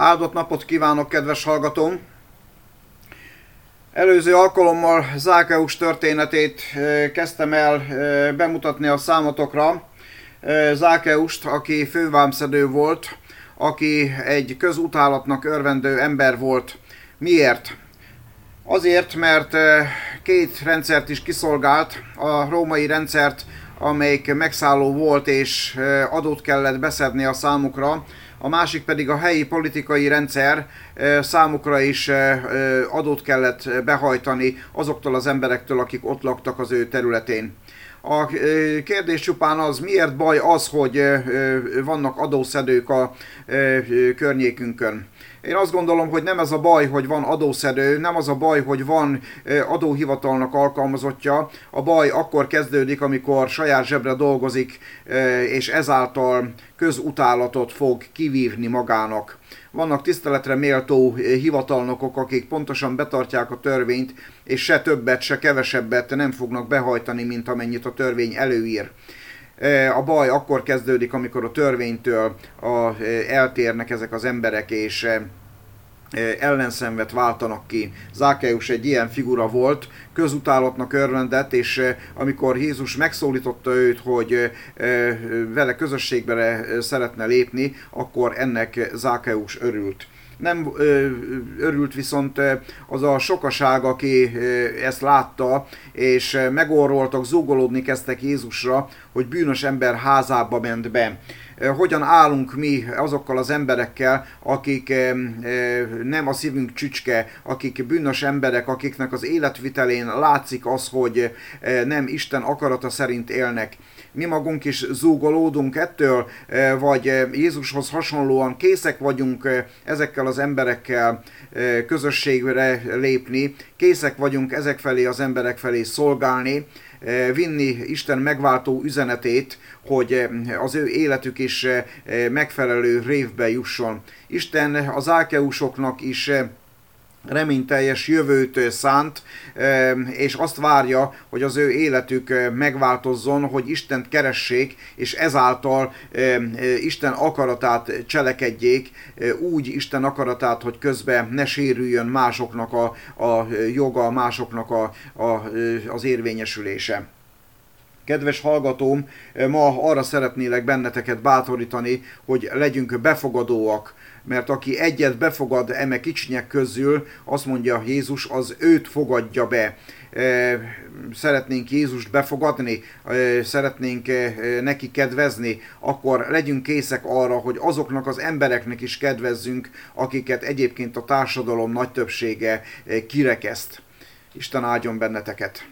Áldott napot kívánok, kedves hallgatóm! Előző alkalommal Zákeus történetét kezdtem el bemutatni a számotokra. Zákeust, aki fővámszedő volt, aki egy közutálatnak örvendő ember volt. Miért? Azért, mert két rendszert is kiszolgált, a római rendszert, amelyik megszálló volt és adót kellett beszedni a számukra, a másik pedig a helyi politikai rendszer számukra is adót kellett behajtani azoktól az emberektől, akik ott laktak az ő területén. A kérdés csupán az, miért baj az, hogy vannak adószedők a környékünkön. Én azt gondolom, hogy nem ez a baj, hogy van adószedő, nem az a baj, hogy van adóhivatalnak alkalmazottja. A baj akkor kezdődik, amikor saját zsebre dolgozik, és ezáltal közutálatot fog kivívni magának. Vannak tiszteletre méltó hivatalnokok, akik pontosan betartják a törvényt, és se többet, se kevesebbet nem fognak behajtani, mint amennyit a törvény előír. A baj akkor kezdődik, amikor a törvénytől a, eltérnek ezek az emberek, és ellenszenvet váltanak ki. Zákeus egy ilyen figura volt, közutálatnak örvendett, és amikor Jézus megszólította őt, hogy vele közösségbe szeretne lépni, akkor ennek Zákeus örült nem örült viszont az a sokaság, aki ezt látta, és megorroltak, zúgolódni kezdtek Jézusra, hogy bűnös ember házába ment be. Hogyan állunk mi azokkal az emberekkel, akik nem a szívünk csücske, akik bűnös emberek, akiknek az életvitelén látszik az, hogy nem Isten akarata szerint élnek. Mi magunk is zúgolódunk ettől, vagy Jézushoz hasonlóan készek vagyunk ezekkel az emberekkel közösségre lépni, készek vagyunk ezek felé az emberek felé szolgálni, vinni Isten megváltó üzenetét, hogy az ő életük is megfelelő révbe jusson. Isten az ákeusoknak is reményteljes jövőt szánt, és azt várja, hogy az ő életük megváltozzon, hogy Istent keressék, és ezáltal Isten akaratát cselekedjék, úgy Isten akaratát, hogy közben ne sérüljön másoknak a, a joga, másoknak a, a, az érvényesülése. Kedves hallgatóm, ma arra szeretnélek benneteket bátorítani, hogy legyünk befogadóak, mert aki egyet befogad eme kicsinyek közül, azt mondja Jézus, az őt fogadja be. Szeretnénk Jézust befogadni, szeretnénk neki kedvezni, akkor legyünk készek arra, hogy azoknak az embereknek is kedvezzünk, akiket egyébként a társadalom nagy többsége kirekeszt. Isten áldjon benneteket!